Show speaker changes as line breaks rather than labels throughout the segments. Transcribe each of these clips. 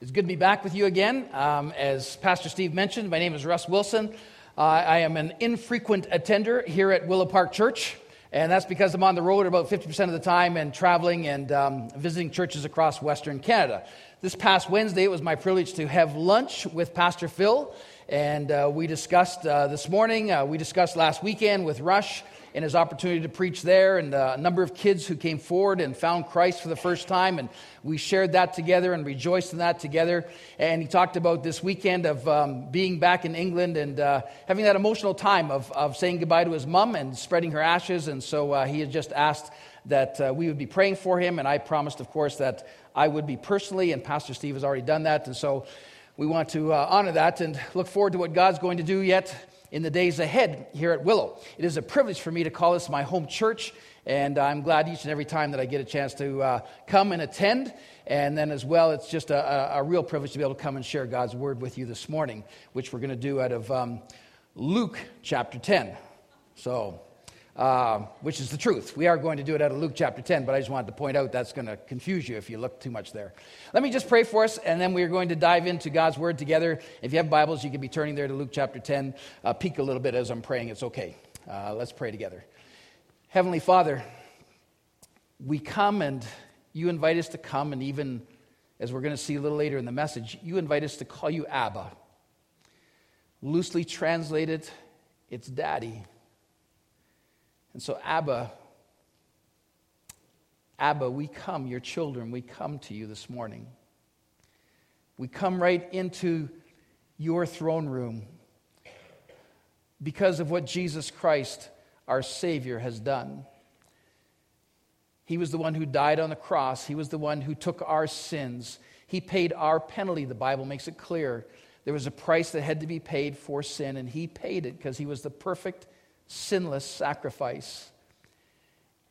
It's good to be back with you again. Um, as Pastor Steve mentioned, my name is Russ Wilson. Uh, I am an infrequent attender here at Willow Park Church, and that's because I'm on the road about 50% of the time and traveling and um, visiting churches across Western Canada. This past Wednesday, it was my privilege to have lunch with Pastor Phil, and uh, we discussed uh, this morning, uh, we discussed last weekend with Rush and his opportunity to preach there, and uh, a number of kids who came forward and found Christ for the first time. And we shared that together and rejoiced in that together. And he talked about this weekend of um, being back in England and uh, having that emotional time of, of saying goodbye to his mom and spreading her ashes. And so uh, he had just asked that uh, we would be praying for him. And I promised, of course, that I would be personally, and Pastor Steve has already done that. And so we want to uh, honor that and look forward to what God's going to do yet in the days ahead here at Willow. It is a privilege for me to call this my home church, and I'm glad each and every time that I get a chance to uh, come and attend. And then, as well, it's just a, a, real privilege to be able to come and share God's word with you this morning, which we're going to do out of um, Luke chapter 10. So, uh, which is the truth. We are going to do it out of Luke chapter 10, but I just wanted to point out that's going to confuse you if you look too much there. Let me just pray for us, and then we're going to dive into God's Word together. If you have Bibles, you can be turning there to Luke chapter 10. Uh, peek a little bit as I'm praying, it's okay. Uh, let's pray together. Heavenly Father, we come and you invite us to come, and even as we're going to see a little later in the message, you invite us to call you Abba. Loosely translated, it's daddy. And so, Abba, Abba, we come, your children, we come to you this morning. We come right into your throne room because of what Jesus Christ, our Savior, has done. He was the one who died on the cross, He was the one who took our sins. He paid our penalty, the Bible makes it clear. There was a price that had to be paid for sin, and He paid it because He was the perfect sinless sacrifice.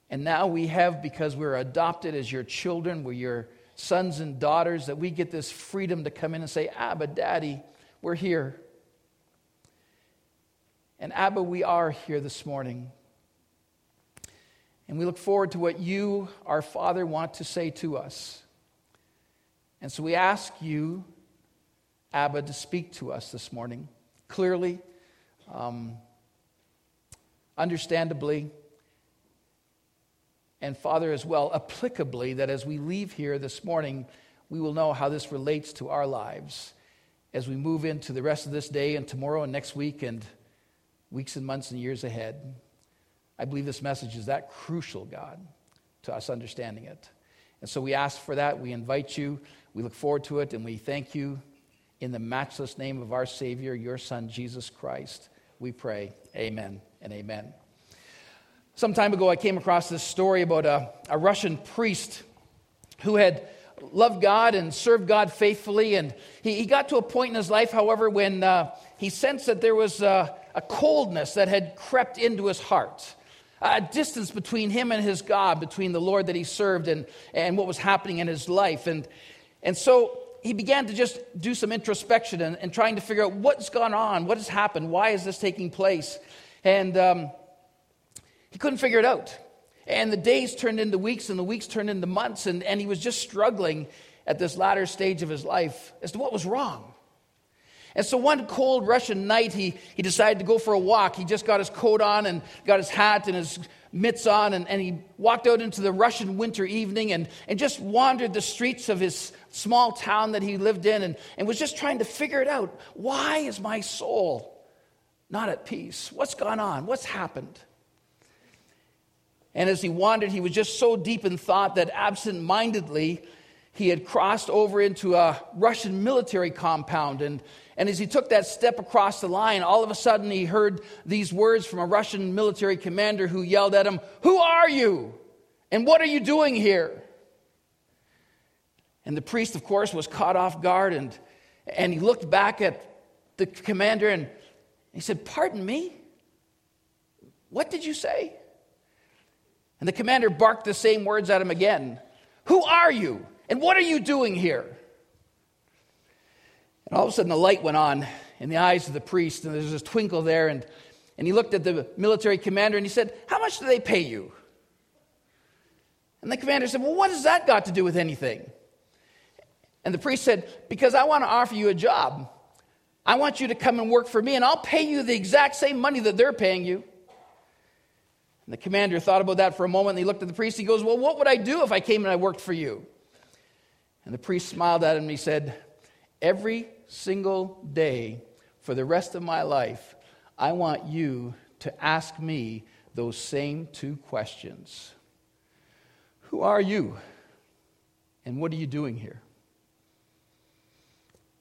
And now we have, because we're adopted as your children, we're your sons and daughters, that we get this freedom to come in and say, Abba, Daddy, we're here. And Abba, we are here this morning. And we look forward to what you, our Father, want to say to us. And so we ask you, Abba, to speak to us this morning clearly. Um, understandably, and Father, as well, applicably, that as we leave here this morning, we will know how this relates to our lives as we move into the rest of this day and tomorrow and next week and weeks and months and years ahead. I believe this message is that crucial, God, to us understanding it. And so we ask for that. We invite you. We look forward to it. And we thank you in the matchless name of our Savior, your Son, Jesus Christ. We pray. Amen and amen. Some time ago, I came across this story about a, a Russian priest who had loved God and served God faithfully. And he, he got to a point in his life, however, when uh, he sensed that there was a coldness that had crept into his heart. A distance between him and his God, between the Lord that he served and, and what was happening in his life. And, and so he began to just do some introspection and, and trying to figure out what's gone on, what has happened, why is this taking place? And um, he couldn't figure it out. And the days turned into weeks, and the weeks turned into months, and, and he was just struggling at this latter stage of his life as to what was wrong. And so one cold Russian night, he, he decided to go for a walk. He just got his coat on and got his hat and his mitts on, and, and he walked out into the Russian winter evening and, and just wandered the streets of his small town that he lived in and, and was just trying to figure it out. Why is my soul not at peace. What's gone on? What's happened? And as he wandered, he was just so deep in thought that absent mindedly, he had crossed over into a Russian military compound. And, and as he took that step across the line, all of a sudden he heard these words from a Russian military commander who yelled at him, Who are you? And what are you doing here? And the priest, of course, was caught off guard and, and he looked back at the commander and he said, Pardon me? What did you say? And the commander barked the same words at him again Who are you? And what are you doing here? And all of a sudden, the light went on in the eyes of the priest, and there's this twinkle there. And, and he looked at the military commander and he said, How much do they pay you? And the commander said, Well, what has that got to do with anything? And the priest said, Because I want to offer you a job. I want you to come and work for me, and I'll pay you the exact same money that they're paying you. And the commander thought about that for a moment, and he looked at the priest. He goes, Well, what would I do if I came and I worked for you? And the priest smiled at him and he said, Every single day for the rest of my life, I want you to ask me those same two questions Who are you? And what are you doing here?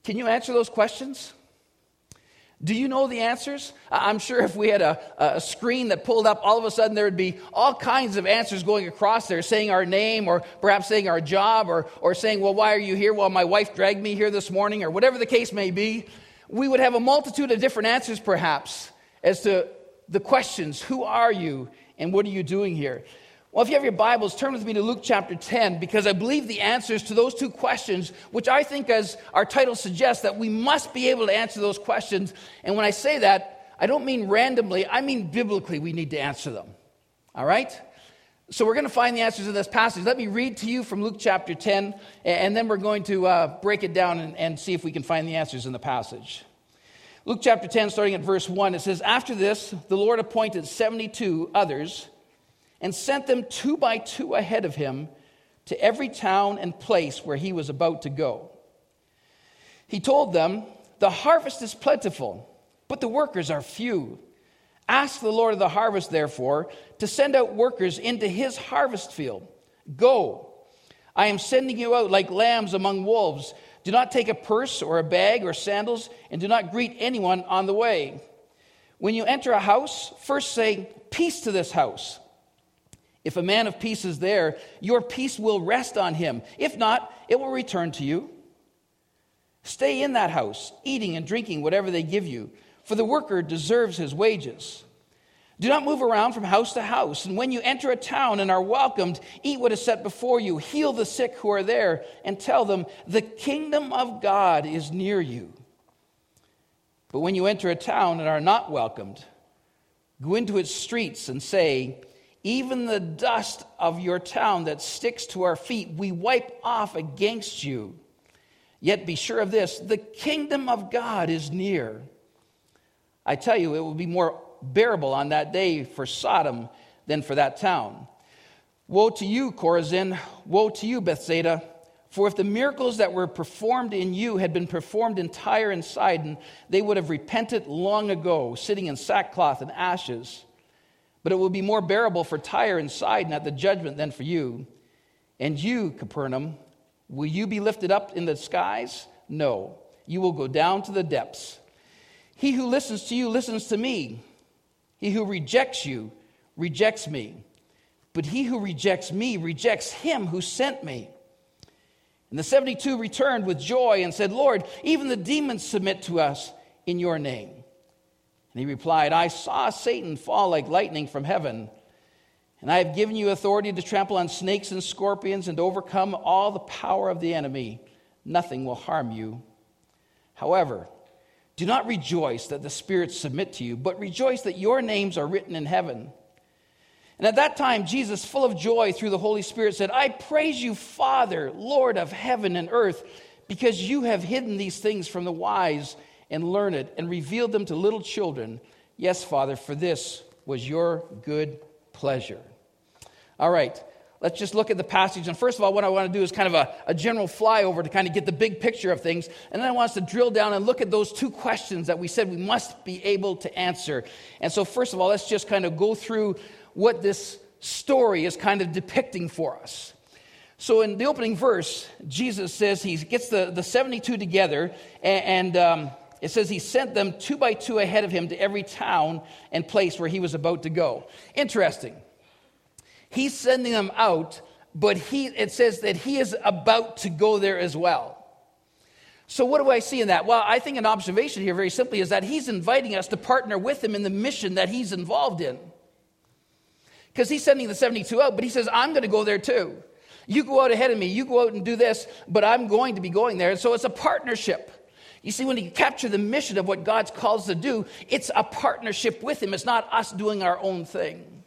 Can you answer those questions? Do you know the answers? I'm sure if we had a, a, screen that pulled up, all of a sudden there would be all kinds of answers going across there, saying our name, or perhaps saying our job, or, or saying, Well, why are you here? Well, my wife dragged me here this morning, or whatever the case may be. We would have a multitude of different answers, perhaps, as to the questions Who are you, and what are you doing here? Well, if you have your Bibles, turn with me to Luke chapter 10, because I believe the answers to those two questions, which I think, as our title suggests, that we must be able to answer those questions. And when I say that, I don't mean randomly, I mean biblically, we need to answer them. All right? So we're going to find the answers in this passage. Let me read to you from Luke chapter 10, and then we're going to uh, break it down and, and see if we can find the answers in the passage. Luke chapter 10, starting at verse 1, it says, After this, the Lord appointed 72 others and sent them two by two ahead of him to every town and place where he was about to go. He told them, The harvest is plentiful, but the workers are few. Ask the Lord of the harvest, therefore, to send out workers into his harvest field. Go. I am sending you out like lambs among wolves. Do not take a purse or a bag or sandals, and do not greet anyone on the way. When you enter a house, first say, Peace to this house. If a man of peace is there, your peace will rest on him. If not, it will return to you. Stay in that house, eating and drinking whatever they give you, for the worker deserves his wages. Do not move around from house to house. And when you enter a town and are welcomed, eat what is set before you, heal the sick who are there, and tell them, The kingdom of God is near you. But when you enter a town and are not welcomed, go into its streets and say, even the dust of your town that sticks to our feet, we wipe off against you. Yet be sure of this the kingdom of God is near. I tell you, it will be more bearable on that day for Sodom than for that town. Woe to you, Chorazin! Woe to you, Bethsaida! For if the miracles that were performed in you had been performed in Tyre and Sidon, they would have repented long ago, sitting in sackcloth and ashes. But it will be more bearable for Tyre and Sidon at the judgment than for you. And you, Capernaum, will you be lifted up in the skies? No, you will go down to the depths. He who listens to you listens to me. He who rejects you rejects me. But he who rejects me rejects him who sent me. And the 72 returned with joy and said, Lord, even the demons submit to us in your name. And he replied, I saw Satan fall like lightning from heaven. And I have given you authority to trample on snakes and scorpions and to overcome all the power of the enemy. Nothing will harm you. However, do not rejoice that the spirits submit to you, but rejoice that your names are written in heaven. And at that time, Jesus, full of joy through the Holy Spirit, said, I praise you, Father, Lord of heaven and earth, because you have hidden these things from the wise and learned and revealed them to little children. Yes, Father, for this was your good pleasure. All right, let's just look at the passage. And first of all, what I want to do is kind of a, a general flyover to kind of get the big picture of things. And then I want us to drill down and look at those two questions that we said we must be able to answer. And so, first of all, let's just kind of go through what this story is kind of depicting for us. So, in the opening verse, Jesus says he gets the, the 72 together and. and um, it says he sent them two by two ahead of him to every town and place where he was about to go. Interesting. He's sending them out, but he, it says that he is about to go there as well. So, what do I see in that? Well, I think an observation here, very simply, is that he's inviting us to partner with him in the mission that he's involved in. Because he's sending the 72 out, but he says, I'm going to go there too. You go out ahead of me, you go out and do this, but I'm going to be going there. So, it's a partnership. You see, when you capture the mission of what God's called us to do, it's a partnership with Him. It's not us doing our own thing.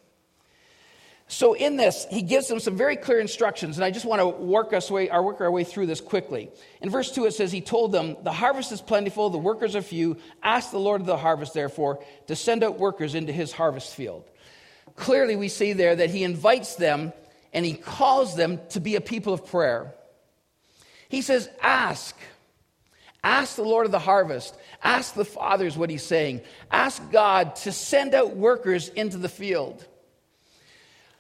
So in this, he gives them some very clear instructions, and I just want to work us way, our work our way through this quickly. In verse two, it says, "He told them, the harvest is plentiful, the workers are few. Ask the Lord of the harvest, therefore, to send out workers into His harvest field." Clearly, we see there that he invites them and he calls them to be a people of prayer. He says, "Ask." Ask the Lord of the harvest. Ask the fathers what he's saying. Ask God to send out workers into the field.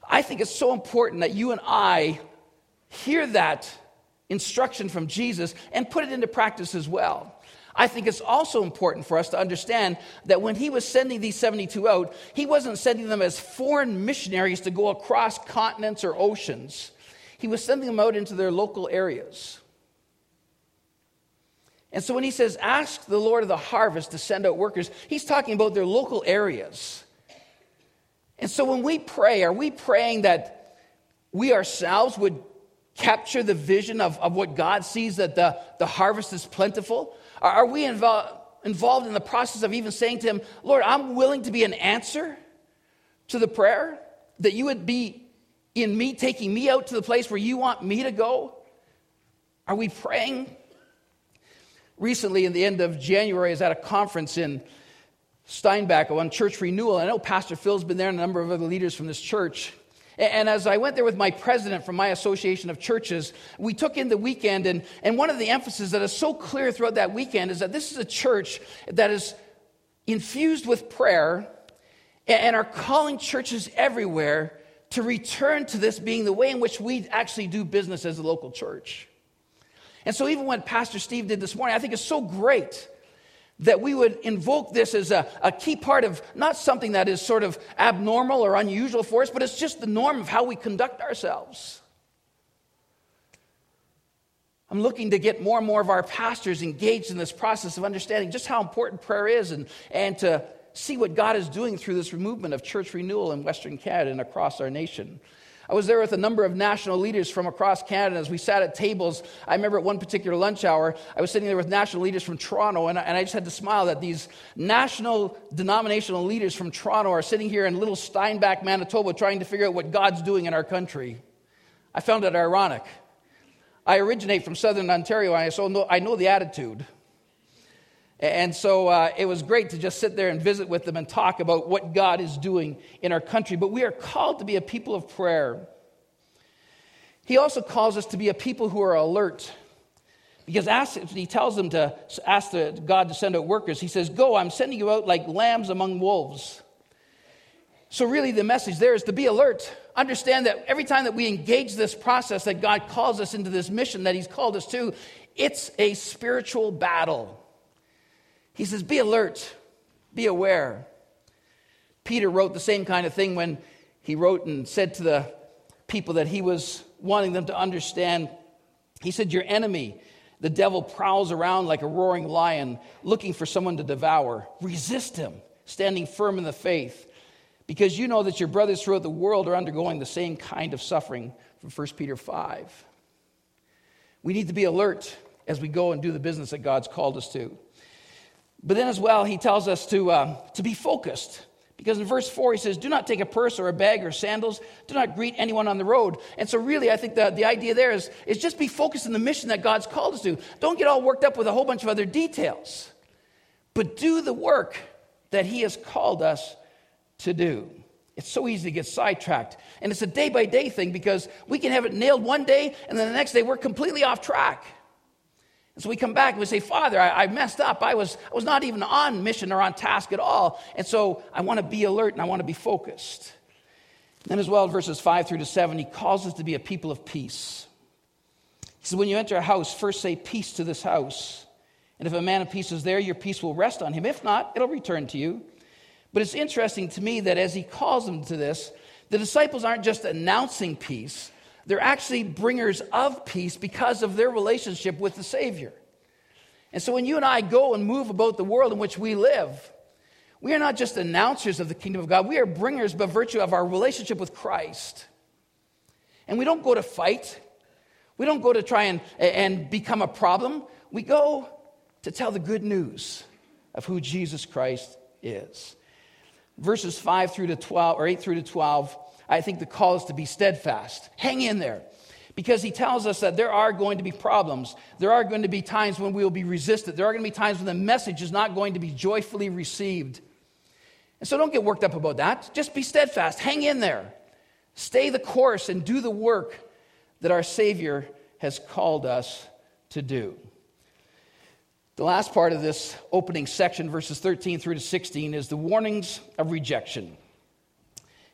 I think it's so important that you and I hear that instruction from Jesus and put it into practice as well. I think it's also important for us to understand that when he was sending these 72 out, he wasn't sending them as foreign missionaries to go across continents or oceans. He was sending them out into their local areas. And so when he says, ask the Lord of the harvest to send out workers, he's talking about their local areas. And so when we pray, are we praying that we ourselves would capture the vision of, of what God sees that the, the harvest is plentiful? Are, are we involved involved in the process of even saying to Him, Lord, I'm willing to be an answer to the prayer? That you would be in me, taking me out to the place where you want me to go? Are we praying? Recently, in the end of January, I was at a conference in Steinbach on church renewal. I know Pastor Phil's been there and a number of other leaders from this church. And as I went there with my president from my association of churches, we took in the weekend, and, and one of the emphases that is so clear throughout that weekend is that this is a church that is infused with prayer and are calling churches everywhere to return to this being the way in which we actually do business as a local church. And so, even what Pastor Steve did this morning, I think is so great that we would invoke this as a, a key part of not something that is sort of abnormal or unusual for us, but it's just the norm of how we conduct ourselves. I'm looking to get more and more of our pastors engaged in this process of understanding just how important prayer is and, and to see what God is doing through this movement of church renewal in Western Canada and across our nation. I was there with a number of national leaders from across Canada as we sat at tables. I remember at one particular lunch hour, I was sitting there with national leaders from Toronto, and I, and I just had to smile that these national denominational leaders from Toronto are sitting here in little Steinbach, Manitoba, trying to figure out what God's doing in our country. I found it ironic. I originate from southern Ontario, and so I know the attitude. And so uh, it was great to just sit there and visit with them and talk about what God is doing in our country. But we are called to be a people of prayer. He also calls us to be a people who are alert. Because ask, he tells them to ask the, God to send out workers. He says, Go, I'm sending you out like lambs among wolves. So, really, the message there is to be alert. Understand that every time that we engage this process, that God calls us into this mission that He's called us to, it's a spiritual battle. He says, Be alert, be aware. Peter wrote the same kind of thing when he wrote and said to the people that he was wanting them to understand. He said, Your enemy, the devil, prowls around like a roaring lion looking for someone to devour. Resist him, standing firm in the faith, because you know that your brothers throughout the world are undergoing the same kind of suffering from 1 Peter 5. We need to be alert as we go and do the business that God's called us to. But then, as well, he tells us to, uh, to be focused. Because in verse 4, he says, Do not take a purse or a bag or sandals. Do not greet anyone on the road. And so, really, I think the, the idea there is, is just be focused on the mission that God's called us to. Don't get all worked up with a whole bunch of other details, but do the work that he has called us to do. It's so easy to get sidetracked. And it's a day by day thing because we can have it nailed one day, and then the next day we're completely off track. And so we come back and we say, Father, I, I, messed up. I was, I was not even on mission or on task at all. And so I want to be alert and I want to be focused. And then, as well, verses 5 through to 7, he calls us to be a people of peace. He says, When you enter a house, first say, Peace to this house. And if a man of peace is there, your peace will rest on him. If not, it'll return to you. But it's interesting to me that as he calls them to this, the disciples aren't just announcing peace, they're actually bringers of peace because of their relationship with the Savior. And so when you and I go and move about the world in which we live, we are not just announcers of the kingdom of God, we are bringers by virtue of our relationship with Christ. And we don't go to fight, we don't go to try and, and become a problem. We go to tell the good news of who Jesus Christ is. Verses 5 through to 12, or 8 through to 12 I think the call is to be steadfast. Hang in there. Because he tells us that there are going to be problems. There are going to be times when we will be resisted. There are going to be times when the message is not going to be joyfully received. And so don't get worked up about that. Just be steadfast. Hang in there. Stay the course and do the work that our Savior has called us to do. The last part of this opening section, verses 13 through to 16, is the warnings of rejection.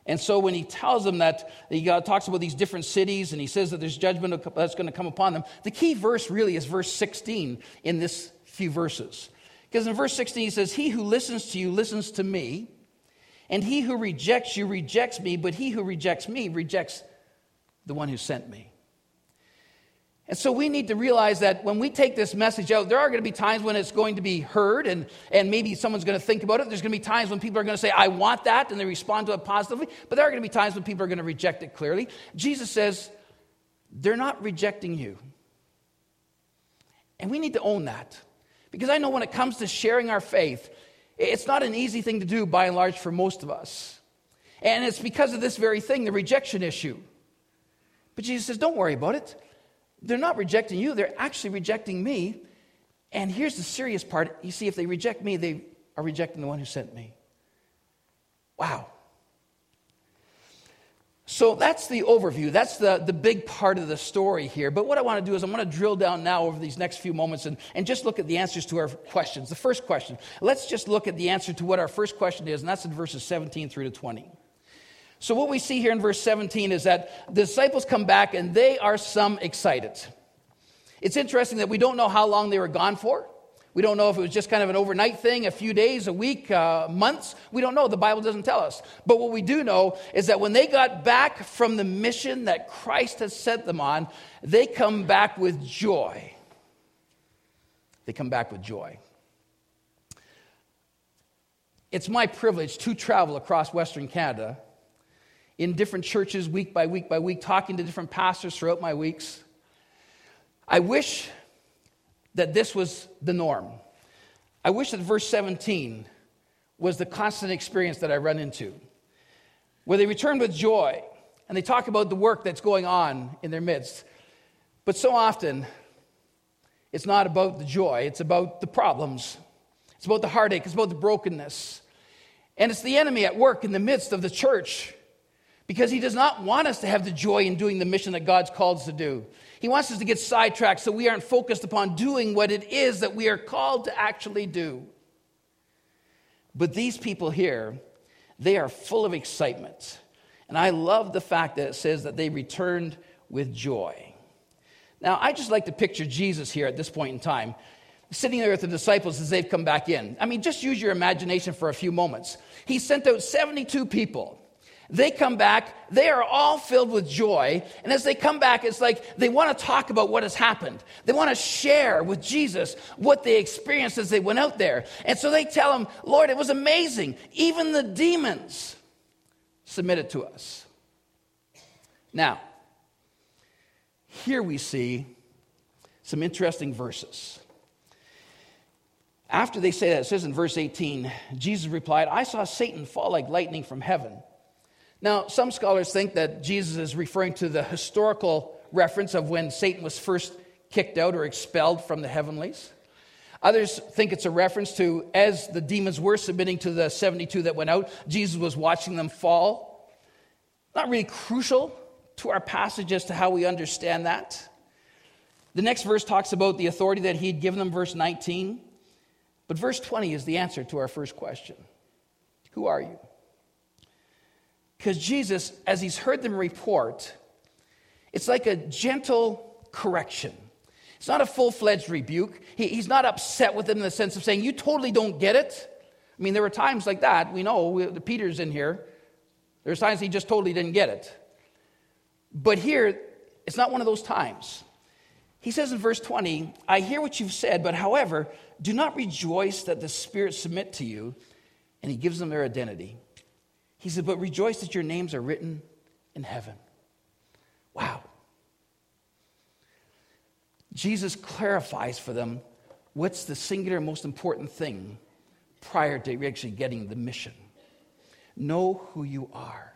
And so when he tells them that he uh, talks about these different cities and he says that there's judgment that's going to come upon them, the key verse really is verse 16 in this few verses. Because in verse 16 he says, He who listens to you listens to me, and he who rejects you rejects me, but he who rejects me rejects the one who sent me. And so we need to realize that when we take this message out, there are going to be times when it's going to be heard and, and maybe someone's going to think about it. There's going to be times when people are going to say, I want that, and they respond to it positively. But there are going to be times when people are going to reject it clearly. Jesus says, they're not rejecting you. And we need to own that. Because I know when it comes to sharing our faith, it's not an easy thing to do by and large for most of us. And it's because of this very thing, the rejection issue. But Jesus says, don't worry about it they're not rejecting you, they're actually rejecting me. And here's the serious part you see, if they reject me, they are rejecting the one who sent me. Wow. So that's the overview. That's the, the big part of the story here. But what I want to do is I want to drill down now over these next few moments and, and just look at the answers to our questions. The first question, let's just look at the answer to what our first question is, and that's in verses 17 through to 20. So, what we see here in verse 17 is that the disciples come back and they are some excited. It's interesting that we don't know how long they were gone for. We don't know if it was just kind of an overnight thing, a few days, a week, uh, months. We don't know. The Bible doesn't tell us. But what we do know is that when they got back from the mission that Christ has sent them on, they come back with joy. They come back with joy. It's my privilege to travel across Western Canada in different churches week by week by week, talking to different pastors throughout my weeks. I wish that this was the norm. I wish that verse 17 was the constant experience that I run into, where they return with joy and they talk about the work that's going on in their midst. But so often, it's not about the joy, it's about the problems, it's about the heartache, it's about the brokenness. And it's the enemy at work in the midst of the church because he does not want us to have the joy in doing the mission that God's called us to do. He wants us to get sidetracked so we aren't focused upon doing what it is that we are called to actually do. But these people here, they are full of excitement. And I love the fact that it says that they returned with joy. Now, I just like to picture Jesus here at this point in time, sitting there with the disciples as they've come back in. I mean, just use your imagination for a few moments. He sent out 72 people. They come back, they are all filled with joy. And as they come back, it's like they want to talk about what has happened. They want to share with Jesus what they experienced as they went out there. And so they tell him, Lord, it was amazing. Even the demons submitted to us. Now, here we see some interesting verses. After they say that, it says in verse 18, Jesus replied, I saw Satan fall like lightning from heaven. Now, some scholars think that Jesus is referring to the historical reference of when Satan was first kicked out or expelled from the heavenlies. Others think it's a reference to as the demons were submitting to the 72 that went out, Jesus was watching them fall. Not really crucial to our passage as to how we understand that. The next verse talks about the authority that he had given them, verse 19. But verse 20 is the answer to our first question Who are you? Because Jesus, as he's heard them report, it's like a gentle correction. It's not a full fledged rebuke. He, he's not upset with them in the sense of saying, You totally don't get it. I mean, there were times like that. We know we, Peter's in here. There There's times he just totally didn't get it. But here, it's not one of those times. He says in verse 20, I hear what you've said, but however, do not rejoice that the spirits submit to you. And he gives them their identity. He said, But rejoice that your names are written in heaven. Wow. Jesus clarifies for them what's the singular most important thing prior to actually getting the mission. Know who you are.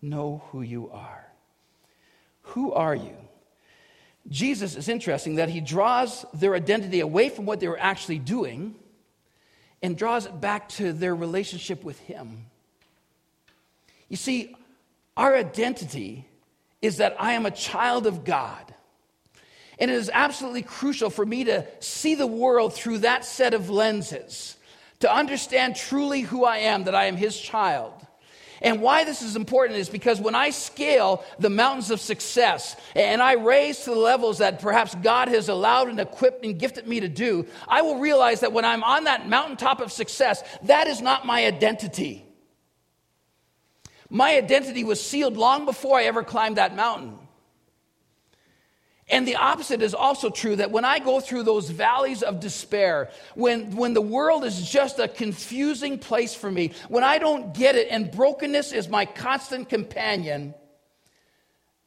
know who you are. Who are you? Jesus is interesting that he draws their identity away from what they were actually doing and draws it back to their relationship with him. You see, our identity is that I am a child of God. And it is absolutely crucial for me to see the world through that set of lenses, to understand truly who I am, that I am His child. And why this is important is because when I scale the mountains of success and I raise to the levels that perhaps God has allowed and equipped and gifted me to do, I will realize that when I'm on that mountaintop of success, that is not my identity. My identity was sealed long before I ever climbed that mountain. And the opposite is also true that when I go through those valleys of despair, when, when the world is just a confusing place for me, when I don't get it and brokenness is my constant companion,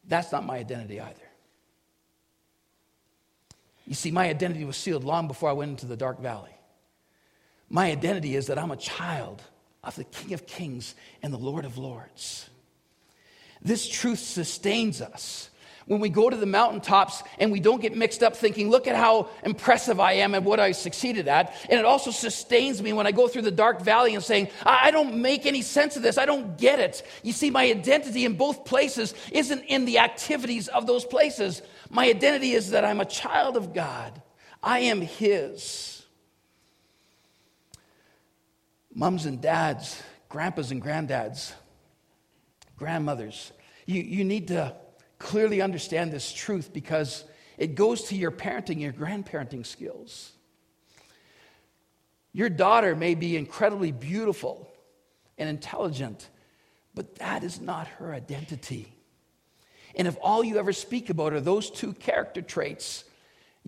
that's not my identity either. You see, my identity was sealed long before I went into the dark valley. My identity is that I'm a child of the King of Kings and the Lord of Lords. This truth sustains us when we go to the mountaintops and we don't get mixed up thinking, look at how impressive I am and what I succeeded at. And it also sustains me when I go through the dark valley and saying, I don't make any sense of this. I don't get it. You see, my identity in both places isn't in the activities of those places. My identity is that I'm a child of God, I am His. Mums and dads, grandpas and granddads, grandmothers, you, you need to clearly understand this truth because it goes to your parenting, your grandparenting skills. Your daughter may be incredibly beautiful and intelligent, but that is not her identity. And if all you ever speak about are those two character traits,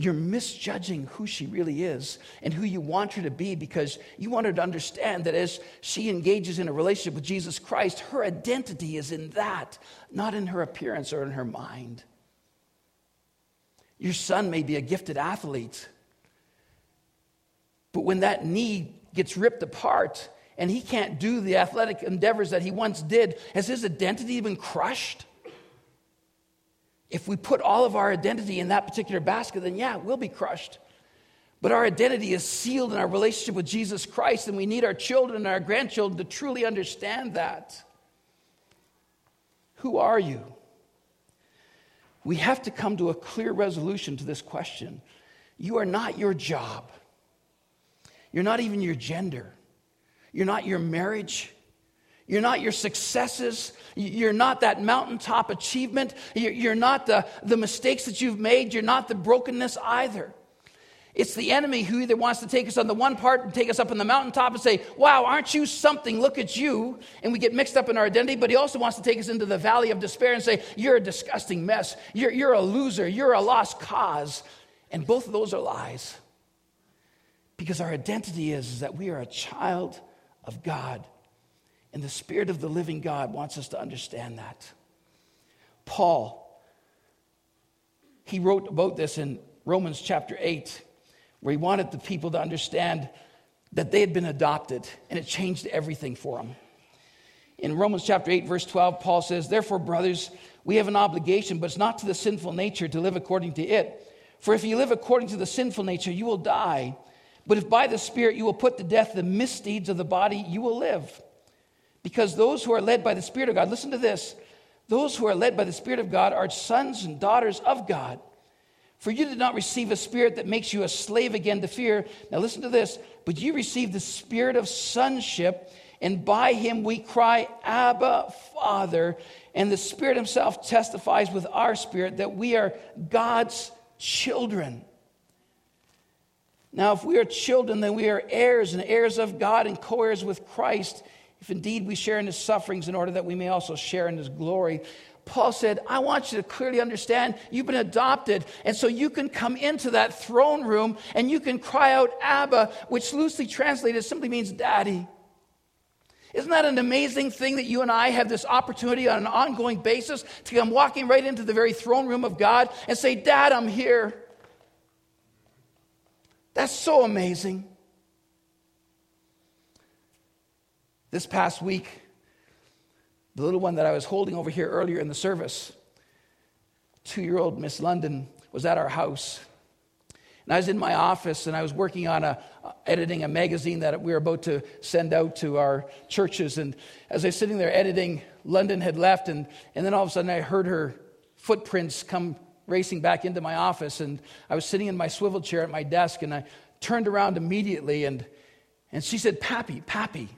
you're misjudging who she really is and who you want her to be because you want her to understand that as she engages in a relationship with Jesus Christ, her identity is in that, not in her appearance or in her mind. Your son may be a gifted athlete, but when that knee gets ripped apart and he can't do the athletic endeavors that he once did, has his identity been crushed? If we put all of our identity in that particular basket, then yeah, we'll be crushed. But our identity is sealed in our relationship with Jesus Christ, and we need our children and our grandchildren to truly understand that. Who are you? We have to come to a clear resolution to this question. You are not your job. You're not even your gender. You're not your marriage. You're not your successes. You're not that mountaintop achievement. You're not the, the mistakes that you've made. You're not the brokenness either. It's the enemy who either wants to take us on the one part and take us up on the mountaintop and say, Wow, aren't you something? Look at you. And we get mixed up in our identity, but he also wants to take us into the valley of despair and say, You're a disgusting mess. You're, you're a loser. You're a lost cause. And both of those are lies. Because our identity is, is that we are a child of God and the Spirit of the living God wants us to understand that. Paul, he wrote about this in Romans chapter 8, where he wanted the people to understand that they had been adopted, and it changed everything for them. In Romans chapter 8, verse 12, Paul says, Therefore, brothers, we have an obligation, but it's not to the sinful nature to live according to it. For if you live according to the sinful nature, you will die. But if by the Spirit you will put to death the misdeeds of the body, you will live. Because those who are led by the Spirit of God, listen to this those who are led by the Spirit of God are sons and daughters of God. For you did not receive a spirit that makes you a slave again to fear. Now listen to this. But you received the spirit of sonship, and by him we cry, Abba, Father. And the Spirit Himself testifies with our spirit that we are God's children. Now, if we are children, then we are heirs and heirs of God and co heirs with Christ if indeed we share in his sufferings in order that we may also share in his glory. Paul said, I want you to clearly understand you've been adopted. And so you can come into that throne room and you can cry out, Abba, which loosely translated simply means daddy. Isn't that an amazing thing that you and I have this opportunity on an ongoing basis to come walking right into the very throne room of God and say, Dad, I'm here? That's so amazing. This past week, The little one that I was holding over here earlier in the service, two year old Miss London, was at our house. And I was in my office and I was working on a, editing a magazine that we were about to send out to our churches. And as I was sitting there editing, London had left, and, and then all of a sudden I heard her footprints come racing back into my office. And I was sitting in my swivel chair at my desk, and I turned around immediately, and, and she said, Pappy, Pappy.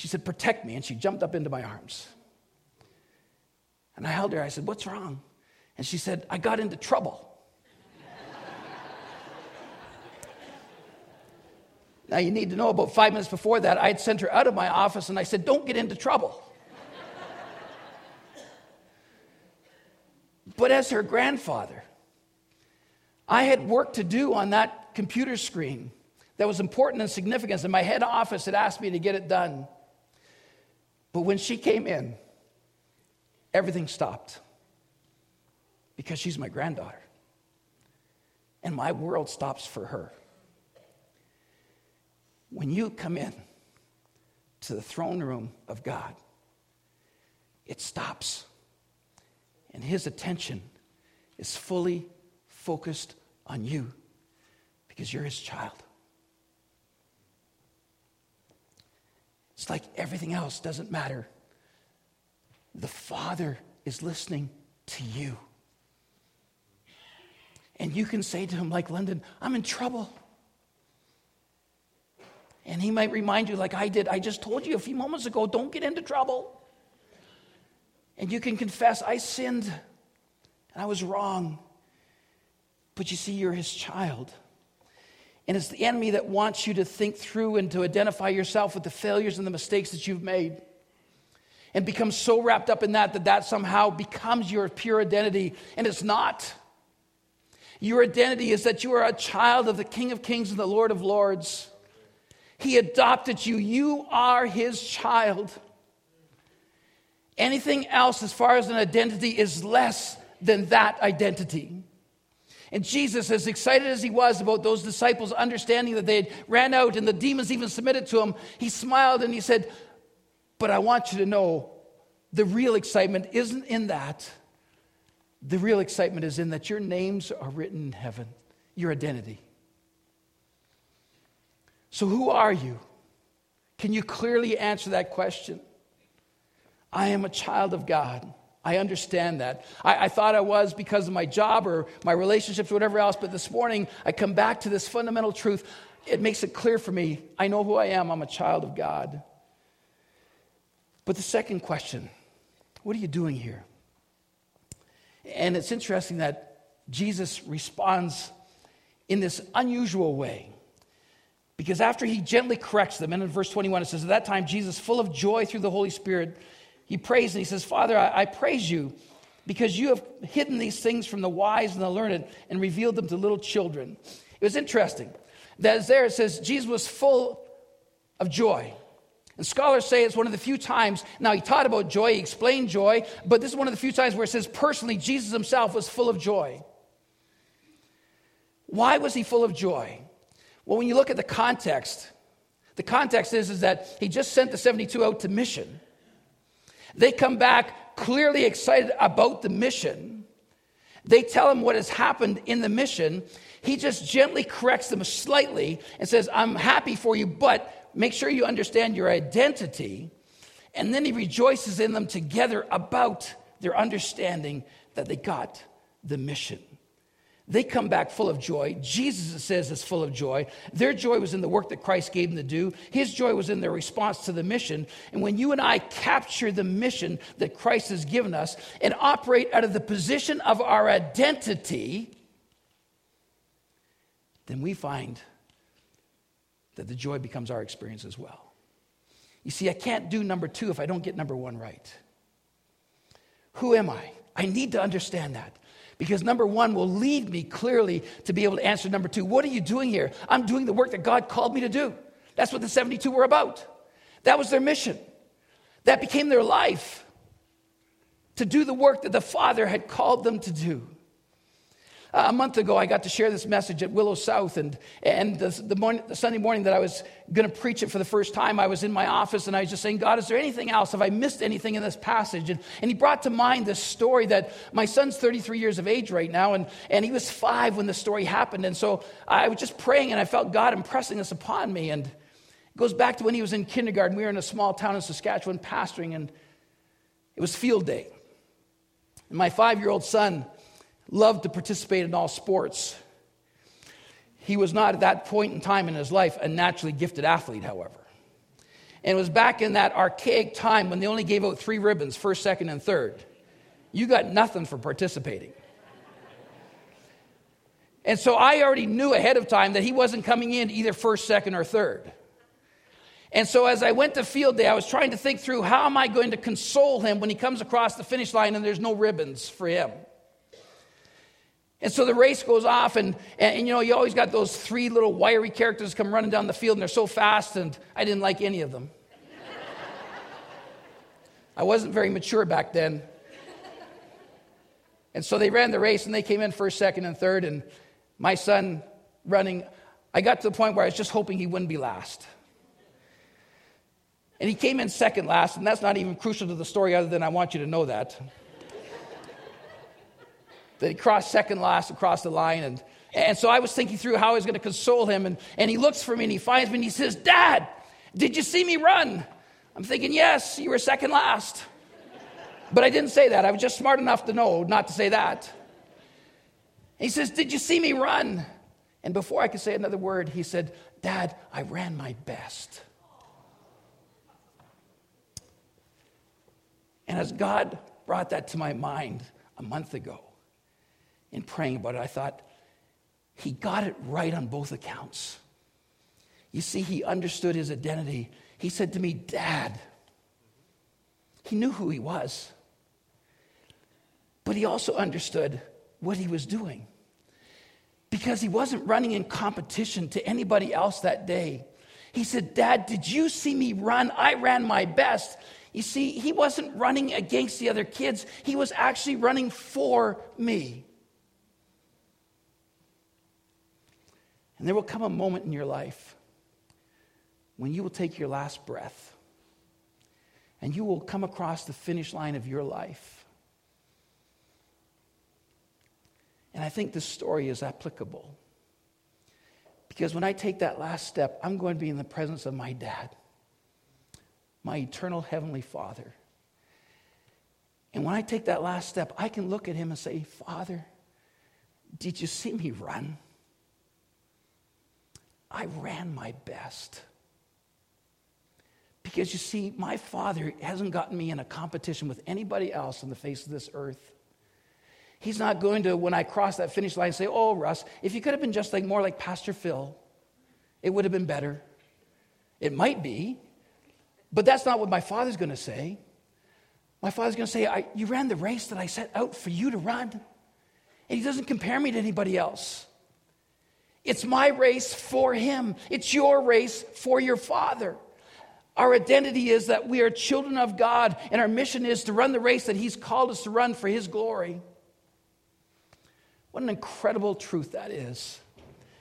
She said, Protect me. And she jumped up into my arms. And I held her. I said, What's wrong? And she said, I got into trouble. now, you need to know about five minutes before that, I had sent her out of my office and I said, Don't get into trouble. but as her grandfather, I had work to do on that computer screen that was important and significant, and my head office had asked me to get it done. But when she came in, everything stopped because she's my granddaughter. And my world stops for her. When you come in to the throne room of God, it stops. And his attention is fully focused on you because you're his child. It's like everything else doesn't matter. The Father is listening to you. And you can say to him, like London, I'm in trouble. And he might remind you, like I did, I just told you a few moments ago, don't get into trouble. And you can confess, I sinned and I was wrong. But you see, you're his child. And it's the enemy that wants you to think through and to identify yourself with the failures and the mistakes that you've made. And become so wrapped up in that that that somehow becomes your pure identity. And it's not. Your identity is that you are a child of the King of Kings and the Lord of Lords. He adopted you. You are his child. Anything else, as far as an identity, is less than that identity. And Jesus, as excited as he was about those disciples understanding that they ran out and the demons even submitted to him, he smiled and he said, But I want you to know the real excitement isn't in that. The real excitement is in that your names are written in heaven, your identity. So, who are you? Can you clearly answer that question? I am a child of God. I understand that. I, I, thought I was because of my job or my relationships or whatever else, but this morning I come back to this fundamental truth. It makes it clear for me. I know who I am. I'm a child of God. But the second question what are you doing here? And it's interesting that Jesus responds in this unusual way. Because after he gently corrects them, and in verse 21 it says, At that time, Jesus, full of joy through the Holy Spirit, he prays and he says, Father, I, I praise you because you have hidden these things from the wise and the learned and revealed them to little children. It was interesting that there it says Jesus was full of joy. And scholars say it's one of the few times, now he taught about joy, he explained joy, but this is one of the few times where it says personally Jesus himself was full of joy. Why was he full of joy? Well, when you look at the context, the context is, is that he just sent the 72 out to mission. They come back clearly excited about the mission. They tell him what has happened in the mission. He just gently corrects them slightly and says, I'm happy for you, but make sure you understand your identity. And then he rejoices in them together about their understanding that they got the mission. They come back full of joy. Jesus, says, is full of joy. Their joy was in the work that Christ gave them to do. His joy was in their response to the mission. And when you and I capture the mission that Christ has given us and operate out of the position of our identity, then we find that the joy becomes our experience as well. You see, I can't do number two if I don't get number one right. Who am I? I need to understand that. Because number one will lead me clearly to be able to answer number two. What are you doing here? I'm doing the work that God called me to do. That's what the 72 were about. That was their mission. That became their life to do the work that the Father had called them to do. Uh, a month ago, I got to share this message at Willow South, and, and the, the, morning, the Sunday morning that I was going to preach it for the first time, I was in my office and I was just saying, God, is there anything else? Have I missed anything in this passage? And, and He brought to mind this story that my son's 33 years of age right now, and, and he was five when the story happened. And so I was just praying, and I felt God impressing this upon me. And it goes back to when he was in kindergarten. We were in a small town in Saskatchewan pastoring, and it was field day. And my five year old son, loved to participate in all sports. He was not at that point in time in his life a naturally gifted athlete, however. And it was back in that archaic time when they only gave out three ribbons first, second, and third. You got nothing for participating. And so I already knew ahead of time that he wasn't coming in either first, second, or third. And so as I went to field day, I was trying to think through how am I going to console him when he comes across the finish line and there's no ribbons for him. And so the race goes off, and, and, and, you know, you always got those three little wiry characters come running down the field, and they're so fast, and I didn't like any of them. I wasn't very mature back then. And so they ran the race, and they came in first, second, and third, and my son running, I got to the point where I was just hoping he wouldn't be last. And he came in second last, and that's not even crucial to the story, other than I want you to know that that he crossed second last across the line. And, and so I was thinking through how I was going to console him. And, and he looks for me and he finds me and he says, Dad, did you see me run? I'm thinking, Yes, you were second last. But I didn't say that. I was just smart enough to know not to say that. He says, Did you see me run? And before I could say another word, he said, Dad, I ran my best. And as God brought that to my mind a month ago, in praying about it, I thought, he got it right on both accounts. You see, he understood his identity. He said to me, Dad. He knew who he was, but he also understood what he was doing because he wasn't running in competition to anybody else that day. He said, Dad, did you see me run? I ran my best. You see, he wasn't running against the other kids, he was actually running for me. And there will come a moment in your life when you will take your last breath and you will come across the finish line of your life. And I think this story is applicable. Because when I take that last step, I'm going to be in the presence of my dad, my eternal heavenly father. And when I take that last step, I can look at him and say, Father, did you see me run? I ran my best. Because you see, my father hasn't gotten me in a competition with anybody else on the face of this earth. He's not going to, when I cross that finish line, say, Oh, Russ, if you could have been just like more like Pastor Phil, it would have been better. It might be, but that's not what my father's going to say. My father's going to say, You ran the race that I set out for you to run. And he doesn't compare me to anybody else. It's my race for him. It's your race for your father. Our identity is that we are children of God, and our mission is to run the race that he's called us to run for his glory. What an incredible truth that is.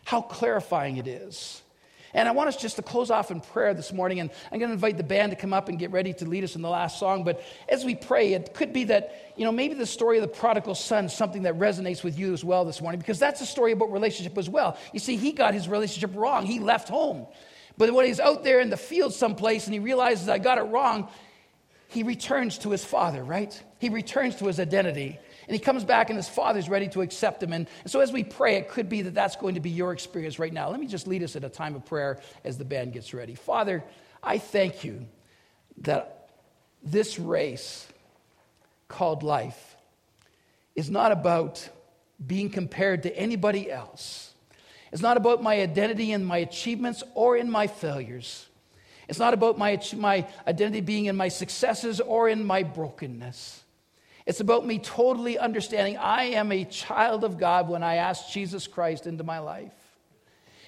How clarifying it is. And I want us just to close off in prayer this morning. And I'm going to invite the band to come up and get ready to lead us in the last song. But as we pray, it could be that, you know, maybe the story of the prodigal son is something that resonates with you as well this morning, because that's a story about relationship as well. You see, he got his relationship wrong, he left home. But when he's out there in the field someplace and he realizes, I got it wrong, he returns to his father, right? He returns to his identity and he comes back and his father's ready to accept him. And, and so as we pray, it could be that that's going to be your experience right now. Let me just lead us at a time of prayer as the band gets ready. Father, I thank you that this race called life is not about being compared to anybody else. It's not about my identity in my achievements or in my failures. It's not about my, my identity being in my successes or in my brokenness. It's about me totally understanding I am a child of God when I ask Jesus Christ into my life.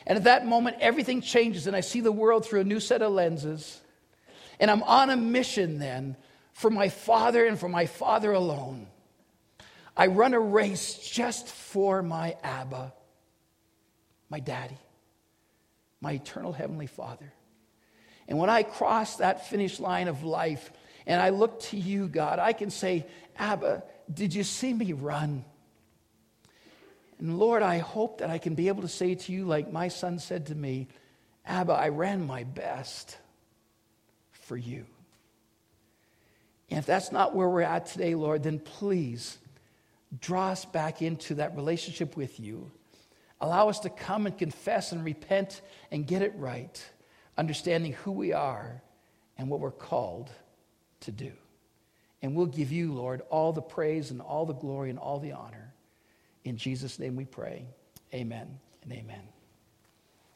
And at that moment, everything changes, and I see the world through a new set of lenses. And I'm on a mission then for my Father and for my Father alone. I run a race just for my Abba, my daddy, my eternal heavenly Father. And when I cross that finish line of life and I look to you, God, I can say, Abba, did you see me run? And Lord, I hope that I can be able to say to you, like my son said to me, Abba, I ran my best for you. And if that's not where we're at today, Lord, then please draw us back into that relationship with you. Allow us to come and confess and repent and get it right, understanding who we are and what we're called to do. And we'll give you, Lord, all the praise and all the glory and all the honor. In Jesus' name we pray. Amen and amen.